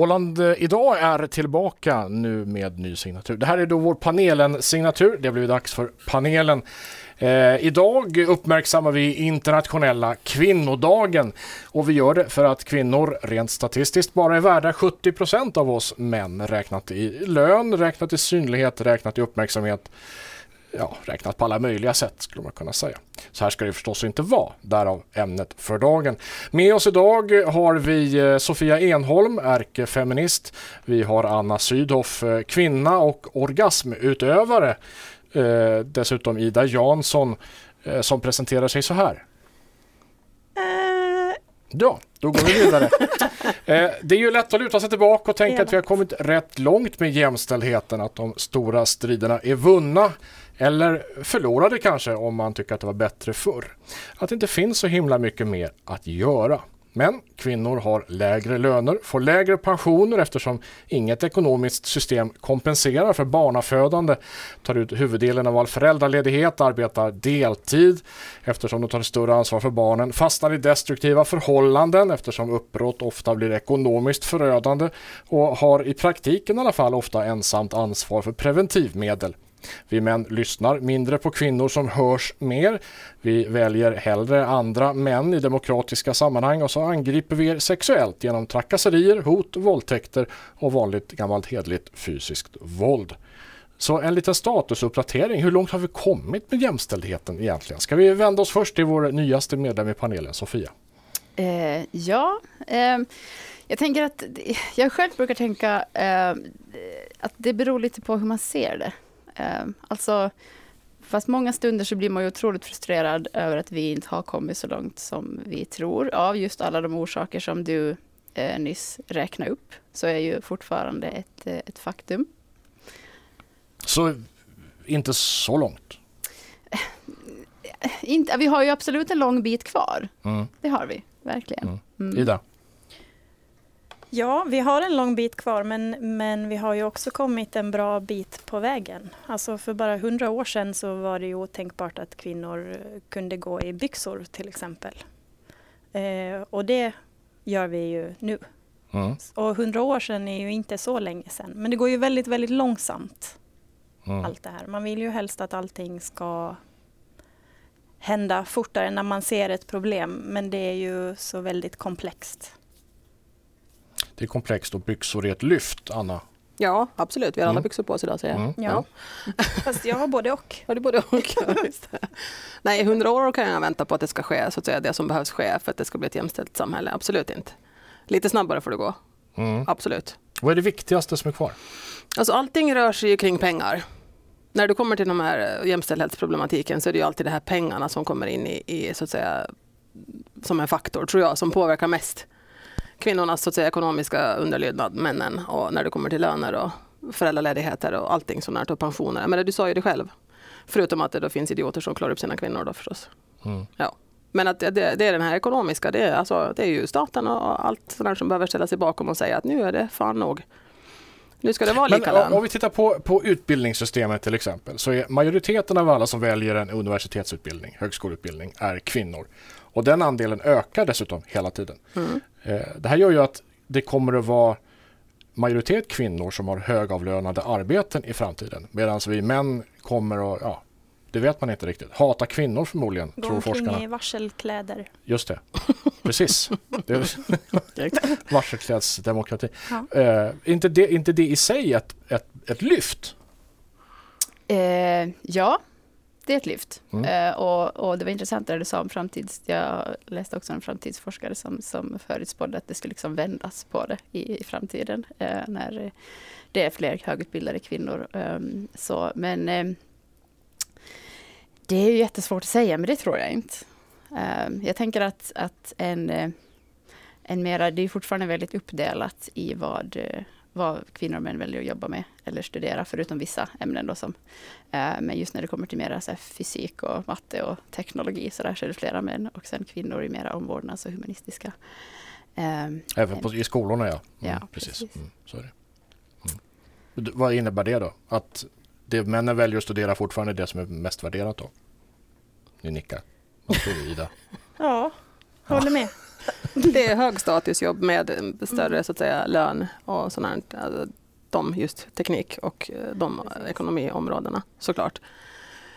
Åland eh, idag är tillbaka nu med ny signatur. Det här är då vår panelen-signatur. Det har blivit dags för panelen. Eh, idag uppmärksammar vi internationella kvinnodagen och vi gör det för att kvinnor rent statistiskt bara är värda 70 procent av oss män räknat i lön, räknat i synlighet, räknat i uppmärksamhet ja, räknat på alla möjliga sätt skulle man kunna säga. Så här ska det förstås inte vara, därav ämnet för dagen. Med oss idag har vi eh, Sofia Enholm, ärkefeminist. Vi har Anna Sydhoff, eh, kvinna och orgasmutövare. Eh, dessutom Ida Jansson eh, som presenterar sig så här. Ja, då går vi vidare. eh, det är ju lätt att luta sig tillbaka och tänka att vi har kommit rätt långt med jämställdheten, att de stora striderna är vunna. Eller förlorade kanske om man tycker att det var bättre förr. Att det inte finns så himla mycket mer att göra. Men kvinnor har lägre löner, får lägre pensioner eftersom inget ekonomiskt system kompenserar för barnafödande, tar ut huvuddelen av all föräldraledighet, arbetar deltid eftersom de tar större ansvar för barnen, fastnar i destruktiva förhållanden eftersom uppbrott ofta blir ekonomiskt förödande och har i praktiken i alla fall ofta ensamt ansvar för preventivmedel. Vi män lyssnar mindre på kvinnor som hörs mer. Vi väljer hellre andra män i demokratiska sammanhang och så angriper vi er sexuellt genom trakasserier, hot, våldtäkter och vanligt gammalt hedligt fysiskt våld. Så en liten statusuppdatering. Hur långt har vi kommit med jämställdheten egentligen? Ska vi vända oss först till vår nyaste medlem i panelen, Sofia? Eh, ja, eh, jag tänker att jag själv brukar tänka eh, att det beror lite på hur man ser det. Eh, alltså, fast många stunder så blir man ju otroligt frustrerad över att vi inte har kommit så långt som vi tror. Av just alla de orsaker som du eh, nyss räknade upp, så är ju fortfarande ett, eh, ett faktum. Så inte så långt? Inte, vi har ju absolut en lång bit kvar. Mm. Det har vi, verkligen. Mm. Mm. Ida? Ja, vi har en lång bit kvar men, men vi har ju också kommit en bra bit på vägen. Alltså för bara hundra år sedan så var det ju otänkbart att kvinnor kunde gå i byxor till exempel. Eh, och det gör vi ju nu. Mm. Och hundra år sedan är ju inte så länge sedan. Men det går ju väldigt, väldigt långsamt. Mm. Allt det här. Man vill ju helst att allting ska hända fortare när man ser ett problem. Men det är ju så väldigt komplext. Det är komplext och byxor är ett lyft, Anna. Ja, absolut. Vi har alla Mm. byxor på oss idag, säger jag. Mm. Ja. Fast jag har både och. Det är både och. Ja. Nej, hundra år kan jag vänta på att det ska ske, så att säga, det som behövs ske för att det ska bli ett jämställt samhälle. Absolut inte. Lite snabbare får det gå. Mm. Absolut. Vad är det viktigaste som är kvar? Alltså allting rör sig ju kring pengar. När du kommer till de här eh, jämställdhetsproblematiken så är det ju alltid de här pengarna som kommer in i, i så att säga, som en faktor, tror jag, som påverkar mest kvinnornas så att säga, ekonomiska underlydnad, männen, och när det kommer till löner och föräldraledigheter och allting sånt där, och pensioner. Men du sa ju det själv. Förutom att det då finns idioter som klarar upp sina kvinnor då förstås. Mm. Ja. Men att det, det är den här ekonomiska, det är, alltså, det är ju staten och allt sånt där som behöver ställa sig bakom och säga att nu är det fan nog. Nu ska det vara Men lika om, om lön. vi tittar på, på utbildningssystemet till exempel så är majoriteten av alla som väljer en universitetsutbildning, högskoleutbildning, är kvinnor. Och den andelen ökar dessutom hela tiden. Mm. Det här gör ju att det kommer att vara majoritet kvinnor som har högavlönade arbeten i framtiden. Medan vi män kommer att, ja, det vet man inte riktigt, hata kvinnor förmodligen, Gå tror forskarna. i varselkläder. Just det, precis. Det varselklädsdemokrati. Ja. Eh, inte, det, inte det i sig ett, ett, ett lyft? Eh, ja, det är ett lyft. Mm. Eh, och, och det var intressant det du sa om framtids... Jag läste också en framtidsforskare som, som förutspådde att det skulle liksom vändas på det i, i framtiden. Eh, när det är fler högutbildade kvinnor. Ehm, så, men eh, det är ju jättesvårt att säga, men det tror jag inte. Ehm, jag tänker att, att en, en mera, det är fortfarande väldigt uppdelat i vad, vad kvinnor och män väljer att jobba med eller studera, förutom vissa ämnen då som Eh, Men just när det kommer till mera så här fysik och matte och teknologi så där så är det flera män och sen kvinnor i mera omvårdnads och humanistiska. Ehm, Även på, i skolorna ja. Mm, Ja, precis. precis. Mm, så är det. Mm. Vad innebär det då? Att det männen väljer att studera fortfarande är det som är mest värderat då? Ni nickar. Vad tror du Ida? Ja, håller med. Det är högstatusjobb med större så att säga, lön och sånt. Alltså, de just teknik och eh, de ekonomiområdena såklart.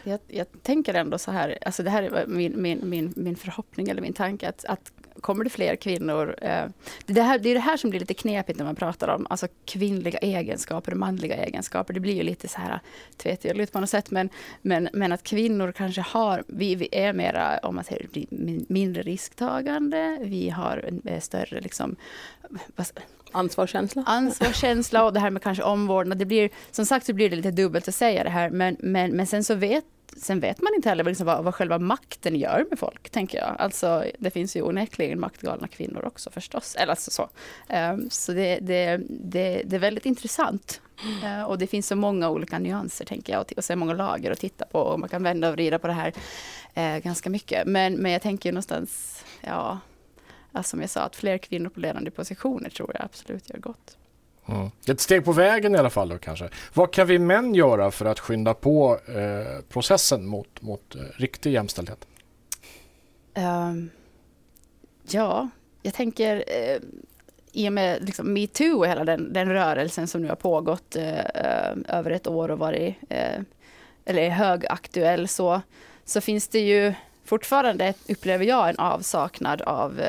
Jag, jag, tänker ändå så här, alltså det här är min, min, min, min förhoppning eller min tanke, att, att kommer det fler kvinnor... Eh, det, här, det är det här som blir lite knepigt när man pratar om alltså, kvinnliga egenskaper och manliga egenskaper. Det blir ju lite så här tvetydigt på något sätt, men, men, men att kvinnor kanske har... Vi, vi är mera, om man säger mindre risktagande, vi har en eh, större liksom... Vad, Ansvarskänsla. Ansvarskänsla och det här med kanske omvårdnad. Det blir, som sagt så blir det lite dubbelt att säga det här, men, men, men sen så vet Sen vet man inte heller liksom vad, vad själva makten gör med folk, tänker jag. Alltså, det finns ju onekligen maktgalna kvinnor också förstås. Eller alltså så. Um, så det, det, det, det, är väldigt intressant. Uh, och det finns så många olika nyanser, tänker jag, och, och så många lager att titta på. Och man kan vända och vrida på det här uh, ganska mycket. Men, men jag tänker ju någonstans, ja, alltså, som jag sa, att fler kvinnor på ledande positioner tror jag absolut gör gott. Mm. Ett steg på vägen i alla fall då kanske. Vad kan vi män göra för att skynda på eh, processen mot, mot eh, riktig jämställdhet? Um, ja, jag tänker eh, i och med liksom metoo och hela den, den rörelsen som nu har pågått eh, eh över ett år och varit eh, eller är högaktuell så, så finns det ju fortfarande, upplever jag, en avsaknad av,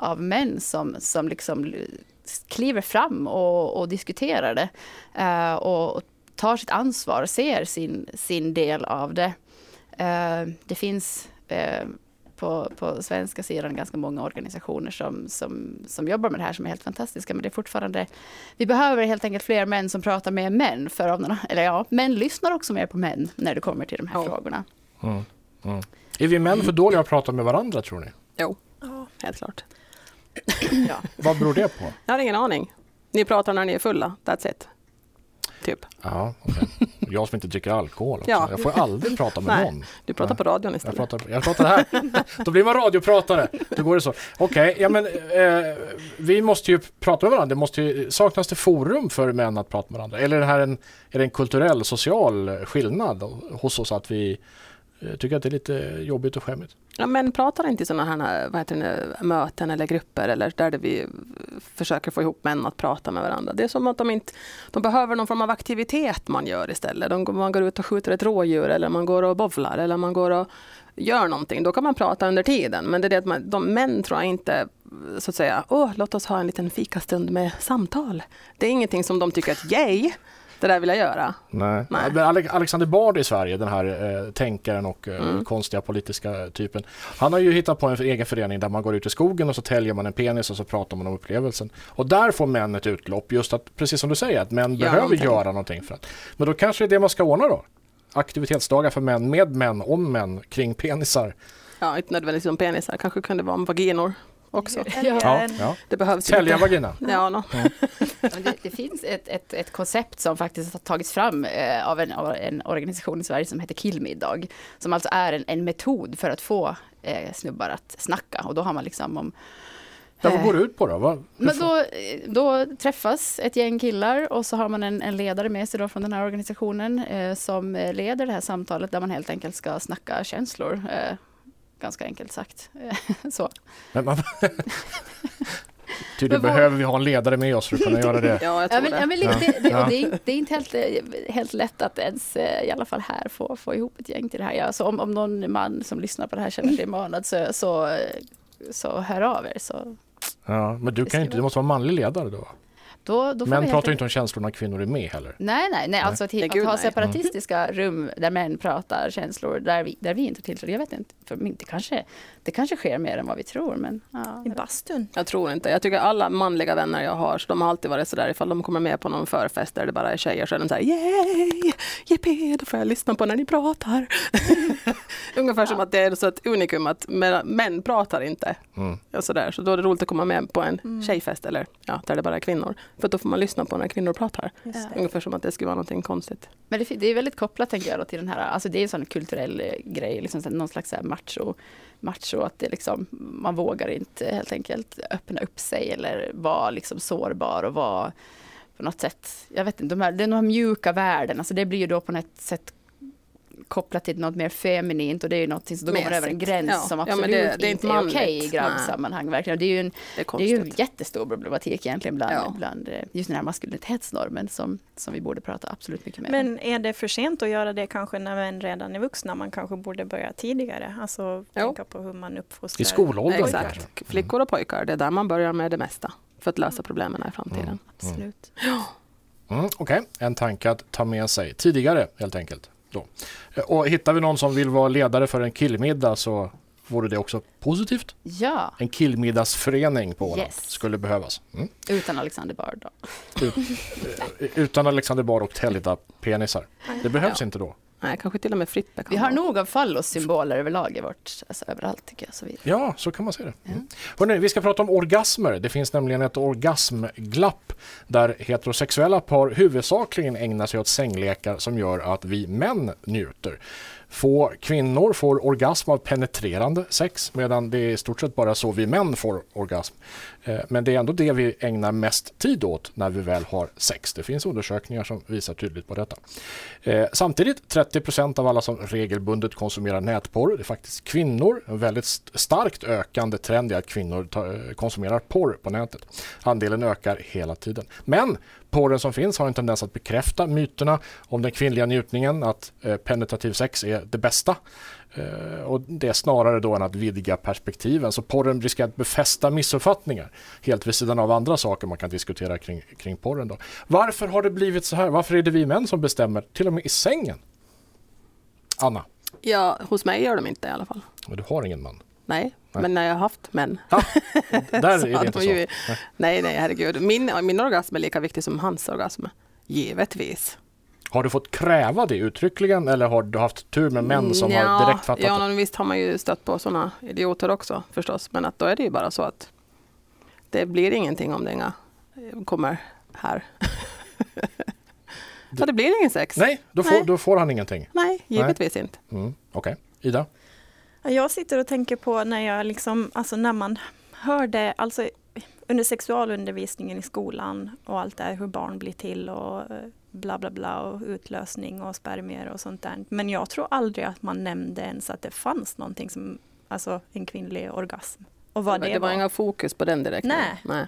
av män som, som liksom kliver fram och, och diskuterar det uh, och tar sitt ansvar och ser sin, sin del av det. Uh, det finns uh, på, på svenska sidan ganska många organisationer som, som, som jobbar med det här som är helt fantastiska. Men det är fortfarande, vi behöver helt enkelt fler män som pratar med män. För om, eller ja, män lyssnar också mer på män när det kommer till de här ja. frågorna. Mm, mm. Är vi män för dåliga att prata med varandra tror ni? Jo, ja. helt klart. Ja. Vad beror det på? Jag har ingen aning. Ni pratar när ni är fulla, that's it. Typ. Ja, okay. Jag som inte dricker alkohol. Också. Ja. Jag får aldrig prata med Nej, någon. Du pratar på radion istället. Jag pratar, jag pratar här. Då blir man radiopratare. Då går det så. Okej, okay, ja, men eh, vi måste ju prata med varandra. Det måste ju, saknas det forum för män att prata med varandra? Eller är det här en, är det en kulturell, social skillnad hos oss att vi jag tycker att det är lite jobbigt och skämmigt. Ja, men pratar inte i sådana här vad heter det, möten eller grupper eller där vi försöker få ihop män att prata med varandra. Det är som att de inte de behöver någon form av aktivitet man gör istället. De, man går ut och skjuter ett rådjur eller man går och bovlar eller man går och gör någonting. Då kan man prata under tiden. Men det är det att man, de män tror jag inte så att säga, åh, låt oss ha en liten fikastund med samtal. Det är ingenting som de tycker att yay, det där vill jag göra. Nej. Nej. Alexander Bard i Sverige, den här eh, tänkaren och eh, mm. konstiga politiska typen. Han har ju hittat på en egen förening där man går ut i skogen och så täljer man en penis och så pratar man om upplevelsen. Och där får män ett utlopp, just att precis som du säger, att män Gör behöver någonting. göra någonting. För att, men då kanske det är det man ska ordna då? Aktivitetsdagar för män, med män, om män, kring penisar. Ja, inte nödvändigtvis om penisar, kanske kunde vara om vaginor också. Ja, ja. Det behövs Tälja vagina. Ja, no. det, det, finns ett, ett, ett, koncept som faktiskt har tagits fram eh, av, en, av en organisation i Sverige som heter Killmiddag. Som alltså är en, en metod för att få eh, snubbar att snacka. Och då har man liksom om Ja, vad går det ut på då? Vad, men då, då träffas ett gäng killar och så har man en, en ledare med sig då från den här organisationen eh, som leder det här samtalet där man helt enkelt ska snacka känslor. Eh, ganska enkelt sagt. så. Men man, Tydligen behöver vi ha en ledare med oss för att kunna göra det. ja, jag tror ja, men, det. Ja, det, det, det, det, är inte helt, helt lätt att ens, eh, i alla fall här, få, få ihop ett gäng till det här. Ja, så om, om någon man som lyssnar på det här känner sig manad så, så, så hör av er. Så. Ja, men du, kan inte, du måste vara manlig ledare då? Då, då män pratar inte om känslor när kvinnor är med heller. Nej, nej, nej. alltså att, att ha separatistiska mm. rum där män pratar känslor där vi, där vi inte tillhör. Jag vet inte, för det kanske, det kanske sker mer än vad vi tror. Men, ja, I bastun? Jag tror inte. Jag tycker alla manliga vänner jag har, så de har alltid varit sådär ifall de kommer med på någon förfest där det bara är tjejer så är de såhär yay, yippee, då får jag lyssna på när ni pratar. Ungefär ja. som att det är så ett unikum att män pratar inte. Mm. Och sådär. Så då är det roligt att komma med på en mm. tjejfest eller ja, där det bara är kvinnor. För då får man lyssna på när kvinnor pratar. Ungefär som att det skulle vara någonting konstigt. Men det, det är väldigt kopplat tänker jag till den här, alltså det är en sån kulturell eh, grej, liksom någon slags macho macho, att det liksom, man vågar inte helt enkelt öppna upp sig eller vara liksom sårbar och vara på något sätt, jag vet inte, de här, de här mjuka värden, alltså det blir ju då på något sätt kopplat till något mer feminint och det är ju någonting som då går man över en gräns Ja. som Ja, men absolut det- det är inte inte är okej i grabbsammanhang. Verkligen. Det är ju en, Det är det är ju en jättestor problematik egentligen bland, Ja. bland eh, just den här maskulinitetsnormen som, som vi borde prata absolut mycket mer om. Men är det för sent att göra det kanske när män redan är vuxna? Man kanske borde börja tidigare. Alltså Jo. tänka på hur man uppfostrar. I skolåldern. Exakt. Flickor och pojkar, det är där man börjar med det mesta för att lösa problemen i framtiden. Absolut. Mm, Okej, en tanke att ta med sig tidigare helt enkelt. Då. Eh, Och hittar vi någon som vill vara ledare för en killmiddag så vore det också positivt. Ja, En killmiddagsförening på Åland Yes. skulle behövas. Mm. utan Alexander Bard då. Ut, eh, utan Alexander Bard och täljda penisar. Det behövs Ja. inte då. Nej, kanske till och med Frippe kan Vi har nog av fallossymboler överlag i vårt, alltså överallt tycker jag. Så vi, Ja, så kan man se det. Mm. Hörrni, vi ska prata om orgasmer. Det finns nämligen ett orgasmglapp där heterosexuella par huvudsakligen ägnar sig åt sänglekar som gör att vi män njuter. Få kvinnor får orgasm av penetrerande sex medan det är i stort sett bara så vi män får orgasm. Eh, Men det är ändå det vi ägnar mest tid åt när vi väl har sex. Det finns undersökningar som visar tydligt på detta. Eh, Samtidigt 30% av alla som regelbundet konsumerar nätporr det är faktiskt kvinnor. En väldigt starkt ökande trend är att kvinnor eh, konsumerar porr på nätet. Andelen ökar hela tiden. Men porren som finns har en tendens att bekräfta myterna om den kvinnliga njutningen, att eh, penetrativ sex är det bästa. Eh, och det är snarare då än att vidga perspektiven. Så porren riskerar att befästa missuppfattningar helt vid sidan av andra saker man kan diskutera kring, kring porren. Då. Varför har det blivit så här? Varför är det vi män som bestämmer, till och med i sängen? Anna, Ja, hos mig gör de inte i alla fall. men du har ingen man. Nej, Nej. men när jag har haft män. Där Så är det inte så. ju- Nej, nej, herregud. Min, min orgasm är lika viktig som hans orgasm. Givetvis. Har du fått kräva det uttryckligen eller har du haft tur med män som Mm, har direkt fattat Ja, det? visst har man ju stött på sådana idioter också förstås. Men att då är det ju bara så att det blir ingenting om det inga kommer här. Så det blir ingen sex. Nej, då får, Nej. då får han ingenting. Nej, givetvis inte. Mm, Okej, Ida? Ja, Jag sitter och tänker på när jag liksom, alltså när man hör det, alltså under sexualundervisningen i skolan och allt det här hur barn blir till och eh, bla bla bla och utlösning och spermier och sånt där. Men jag tror aldrig att man nämnde ens att det fanns någonting som, alltså en kvinnlig orgasm. Och vad det, det var var. inga fokus på den direkt. Nej. Nej.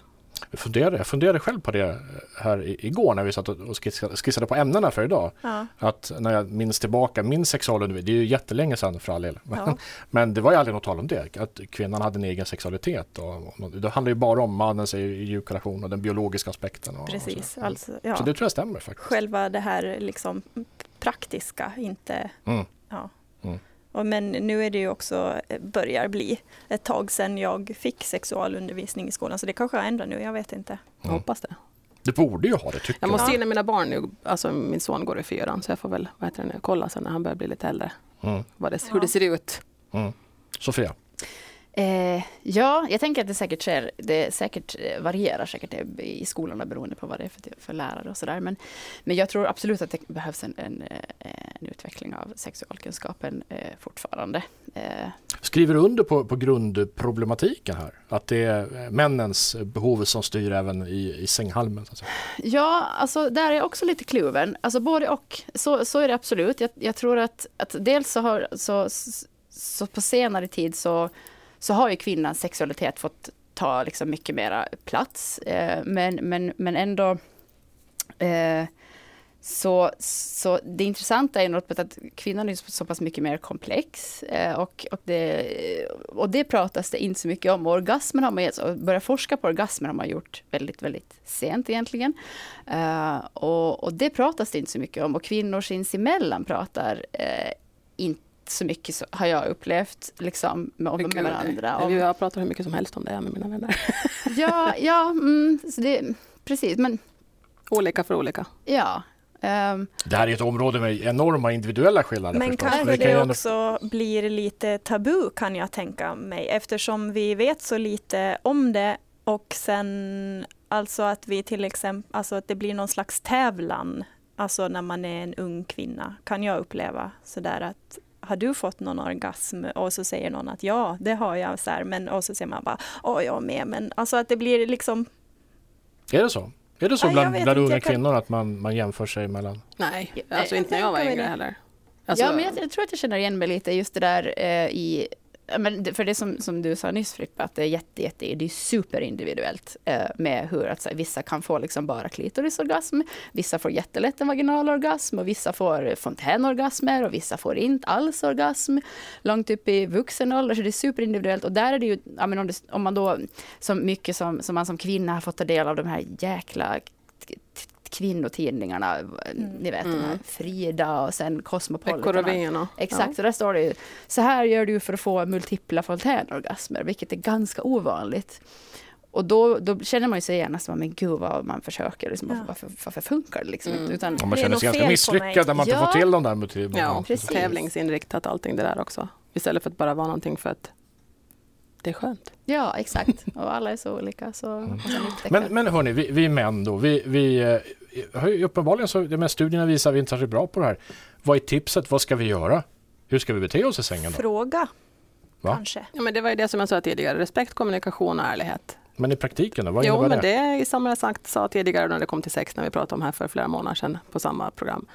Jag funderade, jag funderade själv på det här igår när vi satt och skissade, på ämnena för idag. Ja, Att när jag minns tillbaka min sexualundervisning, det är ju jättelänge sedan för all del. Men, Ja. men det var ju aldrig något tal om det, att kvinnan hade en egen sexualitet. Och, och, det handlar ju bara om mannens ejakulation och den biologiska aspekten. Och, precis. Och Alltså, så. ja. så det tror jag stämmer faktiskt. Själva det här liksom praktiska, inte Mm. Ja. Mm. Men nu är det ju också, eh, börjar bli ett tag sedan jag fick sexualundervisning i skolan, så det kanske har ändrat nu, jag vet inte. Jag Mm. hoppas det. Det borde ju ha det tycker Jag jag. måste Ja. ge mina barn nu, alltså min son går i fyran, så jag får väl vad heter det, nu, kolla sen när han börjar bli lite äldre Mm. vad det, Ja. hur det ser ut. Mm. Sofia? Eh, ja, jag tänker att det säkert sker, det säkert eh, varierar säkert eh, i skolorna beroende på vad det är för, för lärare och sådär. Men, men jag tror absolut att det behövs en, en, eh, en utveckling av sexualkunskapen eh, fortfarande. Eh, Skriver under på, på grundproblematiken här? Att det är männens behov som styr även i, i sänghalmen? Ja, alltså där är jag också lite kluven. Alltså både och. Så, så är det absolut. Jag, jag tror att, att dels så har, så, så på senare tid så, så har ju kvinnans sexualitet fått ta liksom mycket mera plats. Eh, men, men, men ändå eh, så, så det intressanta är något att kvinnan är så pass mycket mer komplex eh, och, och, det, och det pratas det inte så mycket om. Och orgasmen har man gett, alltså, börja forska på orgasmen har man gjort väldigt, väldigt sent egentligen. Eh, och, och det pratas det inte så mycket om och kvinnor sinsemellan pratar eh, inte så mycket så har jag upplevt liksom med, med Gud, varandra. Om, Jag pratar hur mycket som helst om det med mina vänner. ja, ja, mm, så det, precis, men Olika för olika. ja. ehm, Det här är ett område med enorma individuella skillnader Men förstås. kanske kan det ju ändå- också blir lite tabu kan jag tänka mig eftersom vi vet så lite om det och sen alltså att vi till exempel, alltså att det blir någon slags tävlan, alltså när man är en ung kvinna kan jag uppleva sådär att har du fått någon orgasm? Och så säger någon att ja, det har jag. Så här, men, och så säger man bara, åh, jag med. Men alltså att det blir liksom, Är det så? Är det så Nej, jag bland, bland unga kan- kvinnor att man, man jämför sig mellan? Nej, Ja, alltså inte när jag var yngre heller. Alltså, ja, men jag, jag tror att jag känner igen mig lite just det där eh, i Ja, men för det som, som du sa nyss Frippe, att det är jätte, jätte, det är superindividuellt eh, med hur att så, här, vissa kan få liksom bara klitorisorgasm, vissa får jättelätt en vaginalorgasm och vissa får fontänorgasmer och vissa får inte alls orgasm långt upp i vuxen ålder, så det är superindividuellt. Och där är det ju, ja, men om, det, om man då, som mycket som, som man som kvinna har fått ta del av de här jäkla kvinnotidningarna, ni vet de här Frida och sen Cosmopolitan. Och... Exakt, så där står det ju, så här gör du för att få multipla fontänorgasmer, vilket är ganska ovanligt. Och då, då känner man ju sig gärna som, men gud vad man försöker, liksom, Ja. varför, varför funkar det liksom Mm. Utan, man känner sig ganska misslyckad när man inte Ja. får till de där motiven. Ja, Precis. tävlingsinriktat allting det där också. Istället för att bara vara någonting för att det är skönt. ja, exakt. Och alla är så olika. Så, och upptäcker- Men, men hörni, vi, vi män då, vi, vi eh, uppenbarligen så, de här studierna visar att vi inte är särskilt bra på det här. Vad är tipset? Vad ska vi göra? Hur ska vi bete oss i sängen då? Fråga, Va? kanske. Ja, men det var ju det som jag sa tidigare, respekt, kommunikation och ärlighet. Men i praktiken då? Vad Jo, men det? det är som jag sagt, sa tidigare när det kom till sex, när vi pratade om här för flera månader sedan på samma program.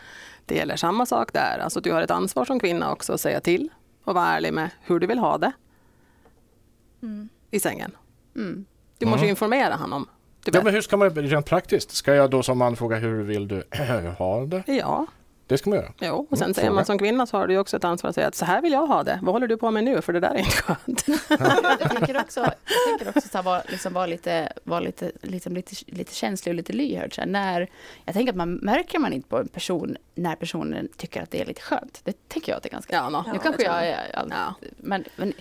Det gäller samma sak där, alltså du har ett ansvar som kvinna också att säga till och vara ärlig med hur du vill ha det Mm. i sängen. mm. Du måste ju Mm. informera honom. Ja, men hur ska man rent praktiskt? Ska jag då som man fråga hur vill du ha det? ja, Det ska man göra. jo. och sen Mm, säger man som kvinna så har du ju också ett ansvar att säga att så här vill jag ha det. Vad håller du på med nu? För det där är inte skönt. Jag tänker också, jag tänker också så här, vara, liksom, vara, lite, vara lite, liksom, lite, lite känslig och lite lyhörd. Så här, när, jag tänker att man märker man inte på en person när personen tycker att det är lite skönt. Det tänker jag att det är ganska... Ja, no, nu Ja, kanske det tror jag är allt, Ja. men, men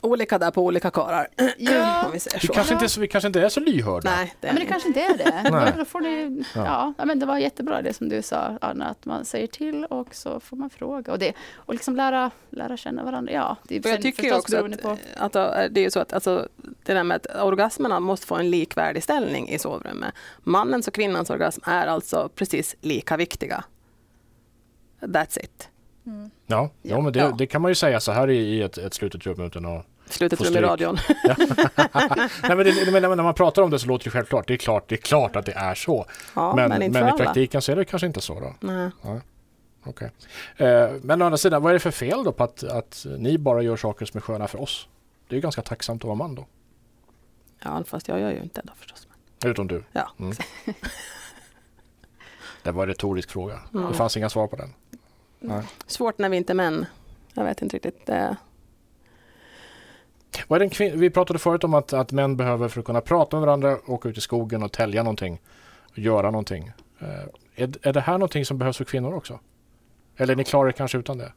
Olika där på olika karlar. ja, Om vi säger Vi så. kanske, inte, är så- vi kanske inte är så lyhörda. Nej, det Ja, är men det kanske inte är det. Nej. Då får ni, Ja. ja. men det var jättebra det som du sa, Anna, att man säger till och så får man fråga. Och, det, och liksom lära, lära känna varandra. Ja, det är jag tycker också beroende att, på... att äh, det är så att alltså, det där med att orgasmerna måste få en likvärdig ställning i sovrummet. Mannens och kvinnans orgasm är alltså precis lika viktiga. That's it. Mm. Ja, ja, Ja. men det, Ja. det kan man ju säga så här i, ett, ett slutet rum utan att... Slutet rum i radion. Nej, men, det, men när man pratar om det så låter det självklart. Det är klart, det är klart att det är så. Ja, men men, men i praktiken så är det kanske inte så då. Nej. Okej. Eh, men å andra sidan, vad är det för fel då på att, att ni bara gör saker som är sköna för oss? Det är ju ganska tacksamt att vara man då. Ja, fast jag gör ju inte det förstås. Utom du. Ja, Mm. Det var en retorisk fråga. Mm. Det fanns inga svar på den. Nej. Svårt när vi inte är män. Jag vet inte riktigt. Det... Vad är kvin- Vi pratade förut om att, att män behöver för att kunna prata med varandra åka ut i skogen och tälja någonting. Och göra någonting. Eh, är, är det här någonting som behövs för kvinnor också? Eller är ni klarar er kanske utan det?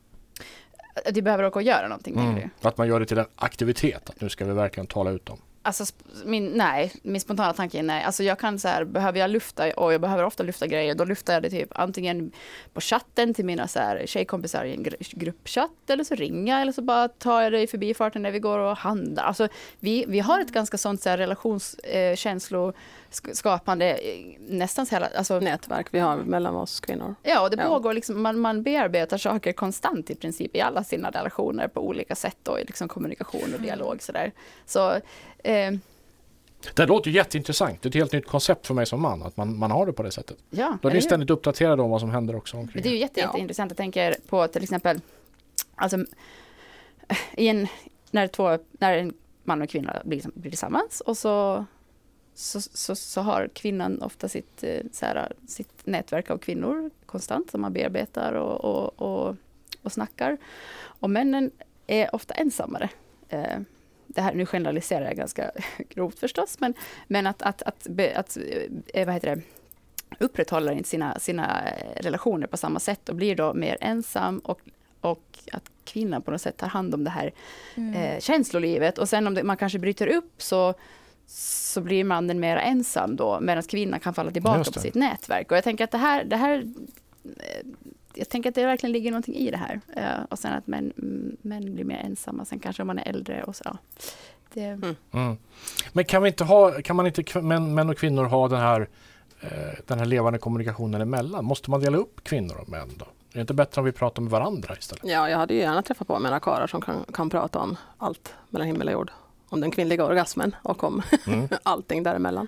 Att vi behöver åka och göra någonting, tänker du? Mm. Att man gör det till en aktivitet. Att nu ska vi verkligen tala ut om. Alltså, min, nej, min spontana tanke är nej. Alltså jag kan så här, behöver jag lyfta, och jag behöver ofta lyfta grejer, då lyfter jag det typ antingen på chatten till mina så här, tjejkompisar i en gr- gruppchatt, eller så ringer jag, eller så bara tar jag det i förbifarten när vi går och handlar. Alltså, vi, vi har ett ganska sånt så här, relationskänsloskapande, eh, nästan så hela, alltså, Nätverk vi har mellan oss kvinnor. Ja, och det Ja. pågår liksom, man, man bearbetar saker konstant i princip i alla sina relationer på olika sätt och i liksom kommunikation och dialog sådär. Så eh, Det låter ju jätteintressant. Det är ett helt nytt koncept för mig som man. Att man, man har det på det sättet. ja, Då är ni ständigt uppdaterade om vad som händer också Men omkring det är ju jätte, jätteintressant. Jag tänker på till exempel, alltså, i en, när, två, när en man och kvinna blir, blir tillsammans och så, så, så, så har kvinnan ofta sitt, eh, så här, sitt nätverk av kvinnor konstant som man bearbetar och, och, och, och snackar. Och männen är ofta ensammare. Eh, det här, nu generaliserar jag ganska grovt förstås, men, men att, att, att, att eh, vad heter det, upprätthåller inte sina, sina relationer på samma sätt och blir då mer ensam och, och att kvinnan på något sätt tar hand om det här Mm. eh, känslolivet. Och sen om det, man kanske bryter upp så så blir mannen mer ensam då medan kvinnan kan falla tillbaka på sitt nätverk. Och jag tänker att det här, det här jag tänker att det verkligen ligger någonting i det här. Eh, och sen att män, mm, män blir mer ensamma, sen kanske om man är äldre och så. Ja. Det, Mm. Men kan, vi inte ha, kan man inte män, män och kvinnor ha den här, eh, den här levande kommunikationen emellan? Måste man dela upp kvinnor och män då? Är det inte bättre om vi pratar med varandra istället? Ja, jag hade ju gärna träffat på mina karlar som kan, kan prata om allt mellan himmel och jord. Om den kvinnliga orgasmen och om Mm. allting däremellan.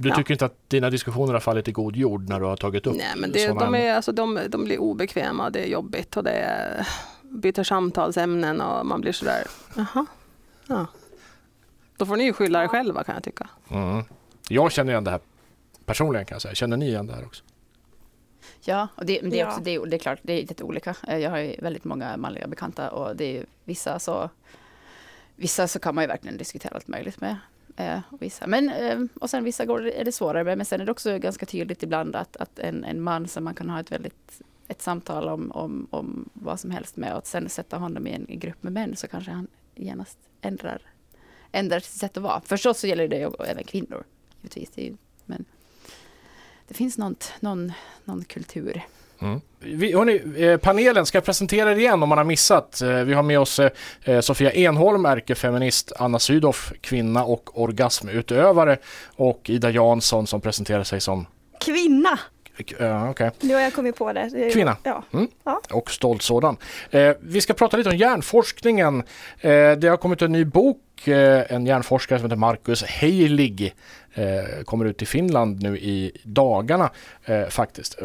Du Ja. tycker inte att dina diskussioner har fallit i god jord när du har tagit upp Nej, men det, sådana de, är, alltså, de, de blir obekväma och det är jobbigt och det är, byter samtalsämnen och man blir sådär, jaha, ja. Då får ni ju skylla er själva kan jag tycka. Mm. Jag känner igen det här personligen kan jag säga. Känner ni igen det här också? Ja, och det, men det, är också, det, är, det är klart, det är lite olika. Eh, Jag har ju väldigt många manliga bekanta och det är vissa så Vissa så kan man ju verkligen diskutera allt möjligt med. Eh, och, vissa. Men, eh, och sen vissa går är det svårare med, men sen är det också ganska tydligt ibland att, att en, en man som man kan ha ett väldigt ett samtal om, om, om vad som helst med och att sen sätta honom i en grupp med män så kanske han genast ändrar, ändrar sitt sätt att vara. Förstås så gäller det ju även kvinnor, givetvis. Det ju, men det finns något, någon, någon kultur. Mm. Vi, hörni, eh, panelen ska jag presentera er igen om man har missat. Eh, Vi har med oss eh, Sofia Enholm, ärkefeminist, Anna Sydow, kvinna och orgasmutövare och Ida Jansson som presenterar sig som Kvinna! Ja, okej. Nu har jag kommit på det. Kvinna. Ja. och stolt sådan. Eh, vi ska prata lite om hjärnforskningen. Eh, det har kommit en ny bok, och eh, en hjärnforskare som heter Marcus Heilig. Eh, kommer ut i Finland nu i dagarna eh, faktiskt.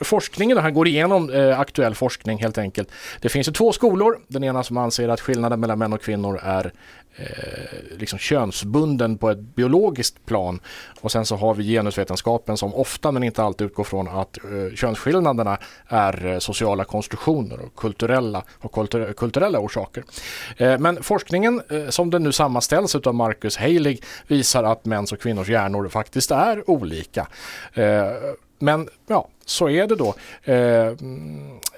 Forskningen här går igenom eh, aktuell forskning helt enkelt. Det finns ju två skolor. Den ena som anser att skillnaden mellan män och kvinnor är eh, liksom könsbunden på ett biologiskt plan. Och sen så har vi genusvetenskapen som ofta men inte alltid utgår från att eh, könsskillnaderna är eh, sociala konstruktioner och kulturella, och kultur, kulturella orsaker. Eh, men forskningen eh, som den nu sammanställs av Marcus Heilig visar att mäns och kvinnors hjärnor faktiskt är olika. Eh, men ja, så är det då. Eh,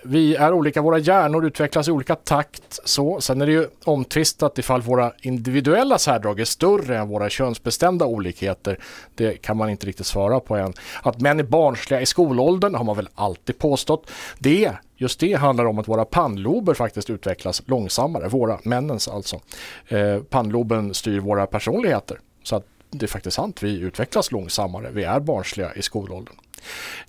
vi är olika, våra hjärnor utvecklas i olika takt. Så. Sen är det ju omtvistat ifall våra individuella särdrag är större än våra könsbestämda olikheter. Det kan man inte riktigt svara på än. Att män är barnsliga i skolåldern har man väl alltid påstått. Det, just det handlar om att våra pannlober faktiskt utvecklas långsammare, våra, männens alltså. Eh, pannloben styr våra personligheter. Så att det är faktiskt sant, vi utvecklas långsammare, vi är barnsliga i skolåldern.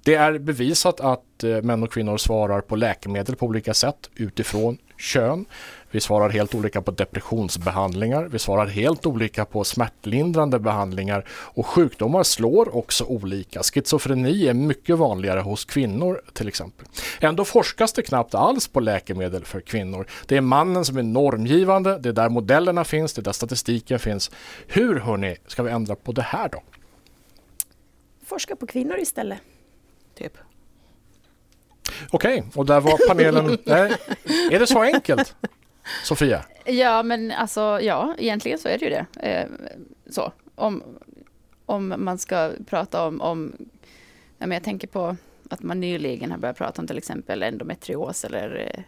Det är bevisat att eh, män och kvinnor svarar på läkemedel på olika sätt utifrån kön. Vi svarar helt olika på depressionsbehandlingar. Vi svarar helt olika på smärtlindrande behandlingar och sjukdomar slår också olika. Schizofreni är mycket vanligare hos kvinnor till exempel. Ändå forskas det knappt alls på läkemedel för kvinnor. Det är mannen som är normgivande, det är där modellerna finns, det är där statistiken finns. Hur hörni, ska vi ändra på det här då? Forska på kvinnor istället. Typ. Okej, och där var panelen... Nej, är det så enkelt? Sofia? Ja, men alltså ja, egentligen så är det ju det. Eh, så, om, om man ska prata om, om ja, men jag tänker på att man nyligen har börjat prata om till exempel endometrios eller eh,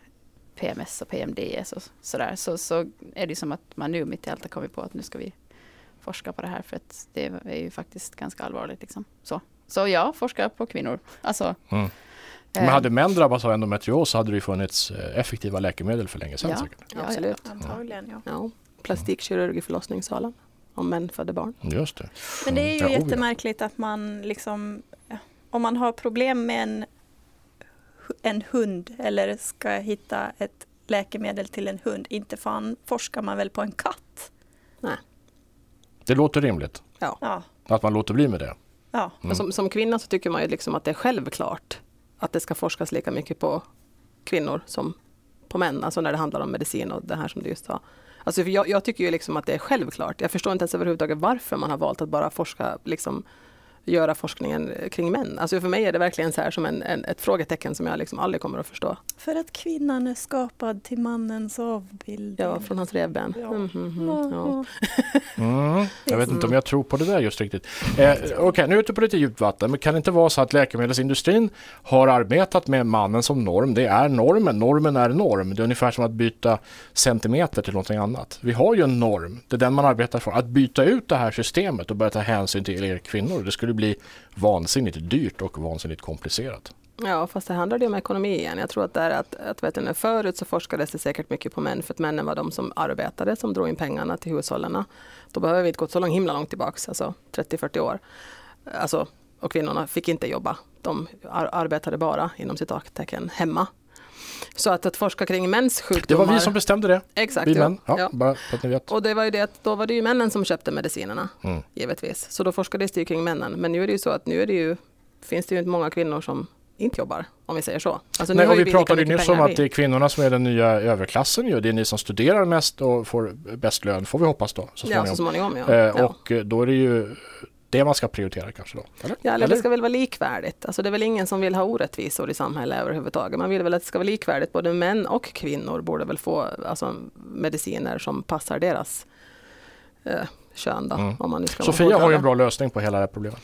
PMS och PMDS och sådär, så, så är det som att man nu mitt i allt har kommit på att nu ska vi forska på det här för att det är ju faktiskt ganska allvarligt. Liksom. Så. så ja, forska på kvinnor. Alltså, Mm. Men eh, hade män drabbats av endometrios så hade det ju funnits eh, effektiva läkemedel för länge sedan Ja. säkert. ja, Absolut. Antagligen, ja. Ja. Plastikkirurg i förlossningssalen. Om män födde barn. Just det. Men det är ju Ja, oh ja. jättemärkligt att man liksom, om man har problem med en, en hund eller ska hitta ett läkemedel till en hund, inte fan forskar man väl på en katt? Det låter rimligt Ja, att man låter bli med det. ja. Mm. Men Som, som kvinna så tycker man ju liksom att det är självklart att det ska forskas lika mycket på kvinnor som på män. Alltså när det handlar om medicin och det här som du just sa. Alltså för jag, jag tycker ju liksom att det är självklart. Jag förstår inte ens överhuvudtaget varför man har valt att bara forska, liksom göra forskningen kring män. Alltså för mig är det verkligen så här som en, en, ett frågetecken som jag liksom aldrig kommer att förstå. För att kvinnan är skapad till mannens avbild. Ja, från hans revben. Ja. Mm, mm, mm, ja. Mm. Jag vet inte om jag tror på det där just riktigt. Eh, Okej, nu är jag ute på lite djupt vatten. Men kan det inte vara så att läkemedelsindustrin har arbetat med mannen som norm? Det är normen. Normen är norm. Det är ungefär som att byta centimeter till någonting annat. Vi har ju en norm. Det är den man arbetar för. Att byta ut det här systemet och börja ta hänsyn till er kvinnor. Det skulle bli vansinnigt dyrt och vansinnigt komplicerat. Ja, fast det handlar ju om ekonomi igen. Jag tror att, det är att, att vet du, förut så forskades det säkert mycket på män för att männen var de som arbetade, som drog in pengarna till hushållen. Då behöver vi inte gå så långt, himla långt tillbaks, alltså 30-40 år. Alltså, och kvinnorna fick inte jobba. De ar- arbetade bara inom citattecken hemma. Så att, att forska kring mäns Det sjukdomar. var vi som bestämde det, Exakt, vi ja. män. Ja, Ja. Bara för att ni vet. Och det var ju det att då var det ju männen som köpte medicinerna, Mm. givetvis. Så då forskades det ju kring männen. Men nu är det ju så att nu är det ju, finns det ju inte många kvinnor som inte jobbar, om vi säger så. Alltså, Nej, och vi pratade ju nyss om att det är kvinnorna som är den nya överklassen ju. Det är ni som studerar mest och får bäst lön, får vi hoppas då, så Ja, småningom. så småningom ja. Eh, ja. Och då är det ju det man ska prioritera kanske då? Eller? Ja, eller det ska väl vara likvärdigt. Alltså det är väl ingen som vill ha orättvisor i samhället överhuvudtaget. Man vill väl att det ska vara likvärdigt. Både män och kvinnor borde väl få alltså, mediciner som passar deras eh, kön. Då, Mm. om man nu ska Sofia har ju en bra lösning på hela det här problemet.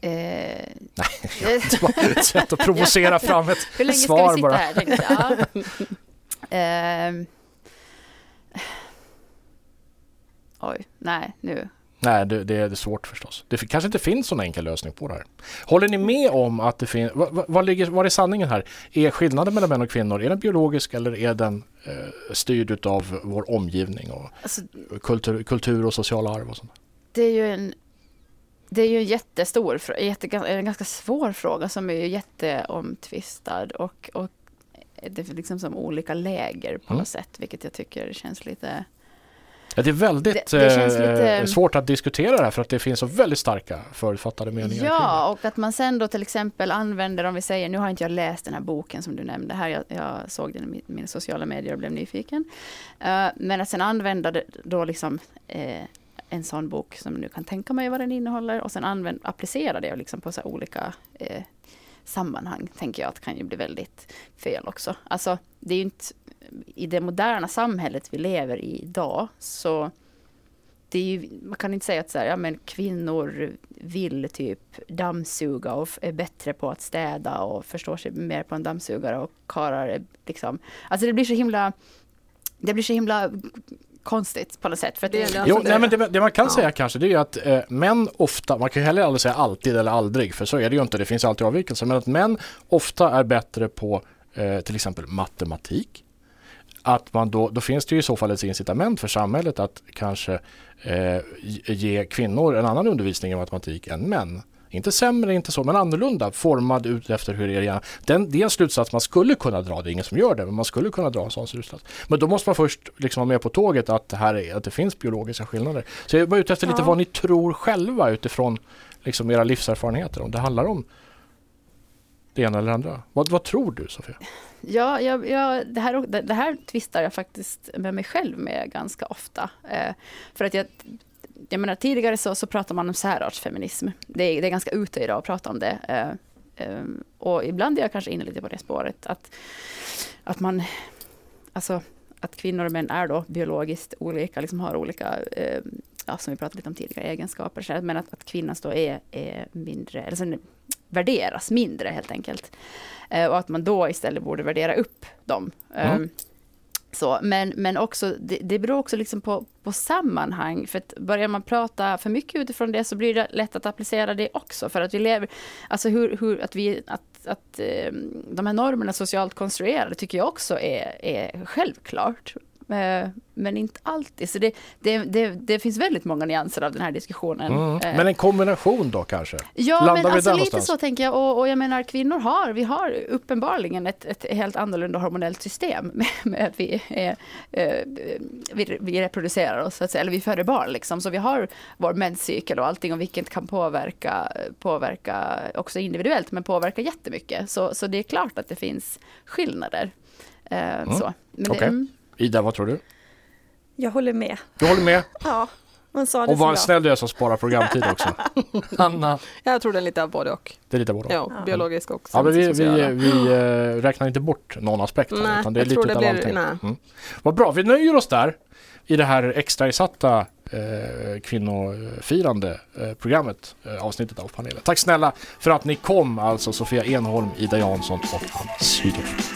Eh, Sätt att provocera fram ett Hur länge ska svar vi sitta bara. här? Tänkte jag. Ja. Ehm. Oj, nej nu. Nej, det, det är svårt förstås. Det kanske inte finns någon enkel lösning på det här. Håller ni med om att det finns, vad, vad, vad, ligger, vad är sanningen här? Är skillnaden mellan män och kvinnor, är den biologisk eller är den eh, styrd av vår omgivning och Alltså, kultur, kultur och sociala arv och sånt? det är ju en det är ju en jättestor jätte, en ganska svår fråga som är ju jätteomtvistad och, och det är liksom som olika läger på Mm. något sätt, vilket jag tycker känns lite... Ja, det är väldigt Det- det eh, lite- svårt att diskutera det här för att det finns så väldigt starka förutfattade meningar. Ja, och att man sen då till exempel använder, om vi säger, nu har inte jag läst den här boken som du nämnde här, jag, jag såg den i mi- mina sociala medier och blev nyfiken. Eh, men att sen använda det, då liksom eh, en sån bok som nu kan tänka mig vad den innehåller och sen använd, applicera det liksom på så olika eh, sammanhang, tänker jag att kan ju bli väldigt fel också. Alltså, det är ju inte, i det moderna samhället vi lever i idag, så det är ju, man kan inte säga att så här, ja, men kvinnor vill typ dammsuga och är bättre på att städa och förstår sig mer på en dammsugare och karlar liksom, alltså det blir så himla, det blir så himla konstigt på något sätt. För att Det det, Jo, nej, det- men det, det man kan ja. säga kanske det är att eh, män ofta, man kan ju heller aldrig säga alltid eller aldrig för så är det ju inte, det finns alltid avvikelser, men att män ofta är bättre på eh, till exempel matematik. Att man då, då finns det ju i så fall ett incitament för samhället att kanske eh, ge kvinnor en annan undervisning i matematik än män. Inte sämre, inte så, men annorlunda, formad ut efter hur det är gärna. Den, det är en slutsats man skulle kunna dra, det är ingen som gör det, men man skulle kunna dra en sån slutsats. Men då måste man först liksom vara med på tåget att det, här är, att det finns biologiska skillnader. Så jag bara ute efter lite Ja. vad ni tror själva utifrån liksom era livserfarenheter, om det handlar om det ena eller andra. Vad, vad tror du Sofia? Ja, jag, jag, det, här, det, det här tvistar jag faktiskt med mig själv med ganska ofta. Eh, för att jag, jag menar, tidigare så, så pratar man om särartsfeminism. Det är, det är ganska ute idag att prata om det. Eh, eh, och ibland är jag kanske inne lite på det spåret. Att, att man, alltså att kvinnor och män är då biologiskt olika, liksom har olika, eh, ja, som vi pratade lite om tidigare, egenskaper. Men att, att kvinnan då är, är mindre, eller så värderas mindre helt enkelt. Eh, och att man då istället borde värdera upp dem. Mm så, men, men också, det, det beror också liksom på, på sammanhang. För att börjar man prata för mycket utifrån det så blir det lätt att applicera det också. För att vi lever, alltså hur, hur att vi, att, att ehm, de här normerna socialt konstruerade tycker jag också är, är självklart. Eh, men inte alltid. Så det, det, det, det finns väldigt många nyanser av den här diskussionen. Mm. Eh, Men en kombination då kanske? Ja, Landar men vi alltså lite någonstans? så tänker jag. Och, och jag menar kvinnor har, vi har uppenbarligen ett, ett helt annorlunda hormonellt system med, med att vi, är, eh, vi, vi reproducerar oss, säga, eller vi föder barn liksom. Så vi har vår menscykel och allting och vilket kan påverka, påverka också individuellt, men påverka jättemycket. Så, så det är klart att det finns skillnader. Eh, så. Men det, Okej. mm, Ida, vad tror du? Jag håller med. Du håller med? Ja, man sa det Och bra. snäll du är som sparar programtid också. Anna, Jag tror det är lite av både och. det är lite både Ja, Ja. biologisk och Ja, men vi, vi, vi eh, räknar inte bort någon aspekt här, Nej, utan det är jag lite tror det utav blir- allting. nej. Mm. Vad bra, vi nöjer oss där i det här extrainsatta eh, kvinnofirande eh, programmet, eh, avsnittet av panelen. Tack snälla för att ni kom, alltså Sofia Enholm, Ida Jansson och Anna Sydhoff.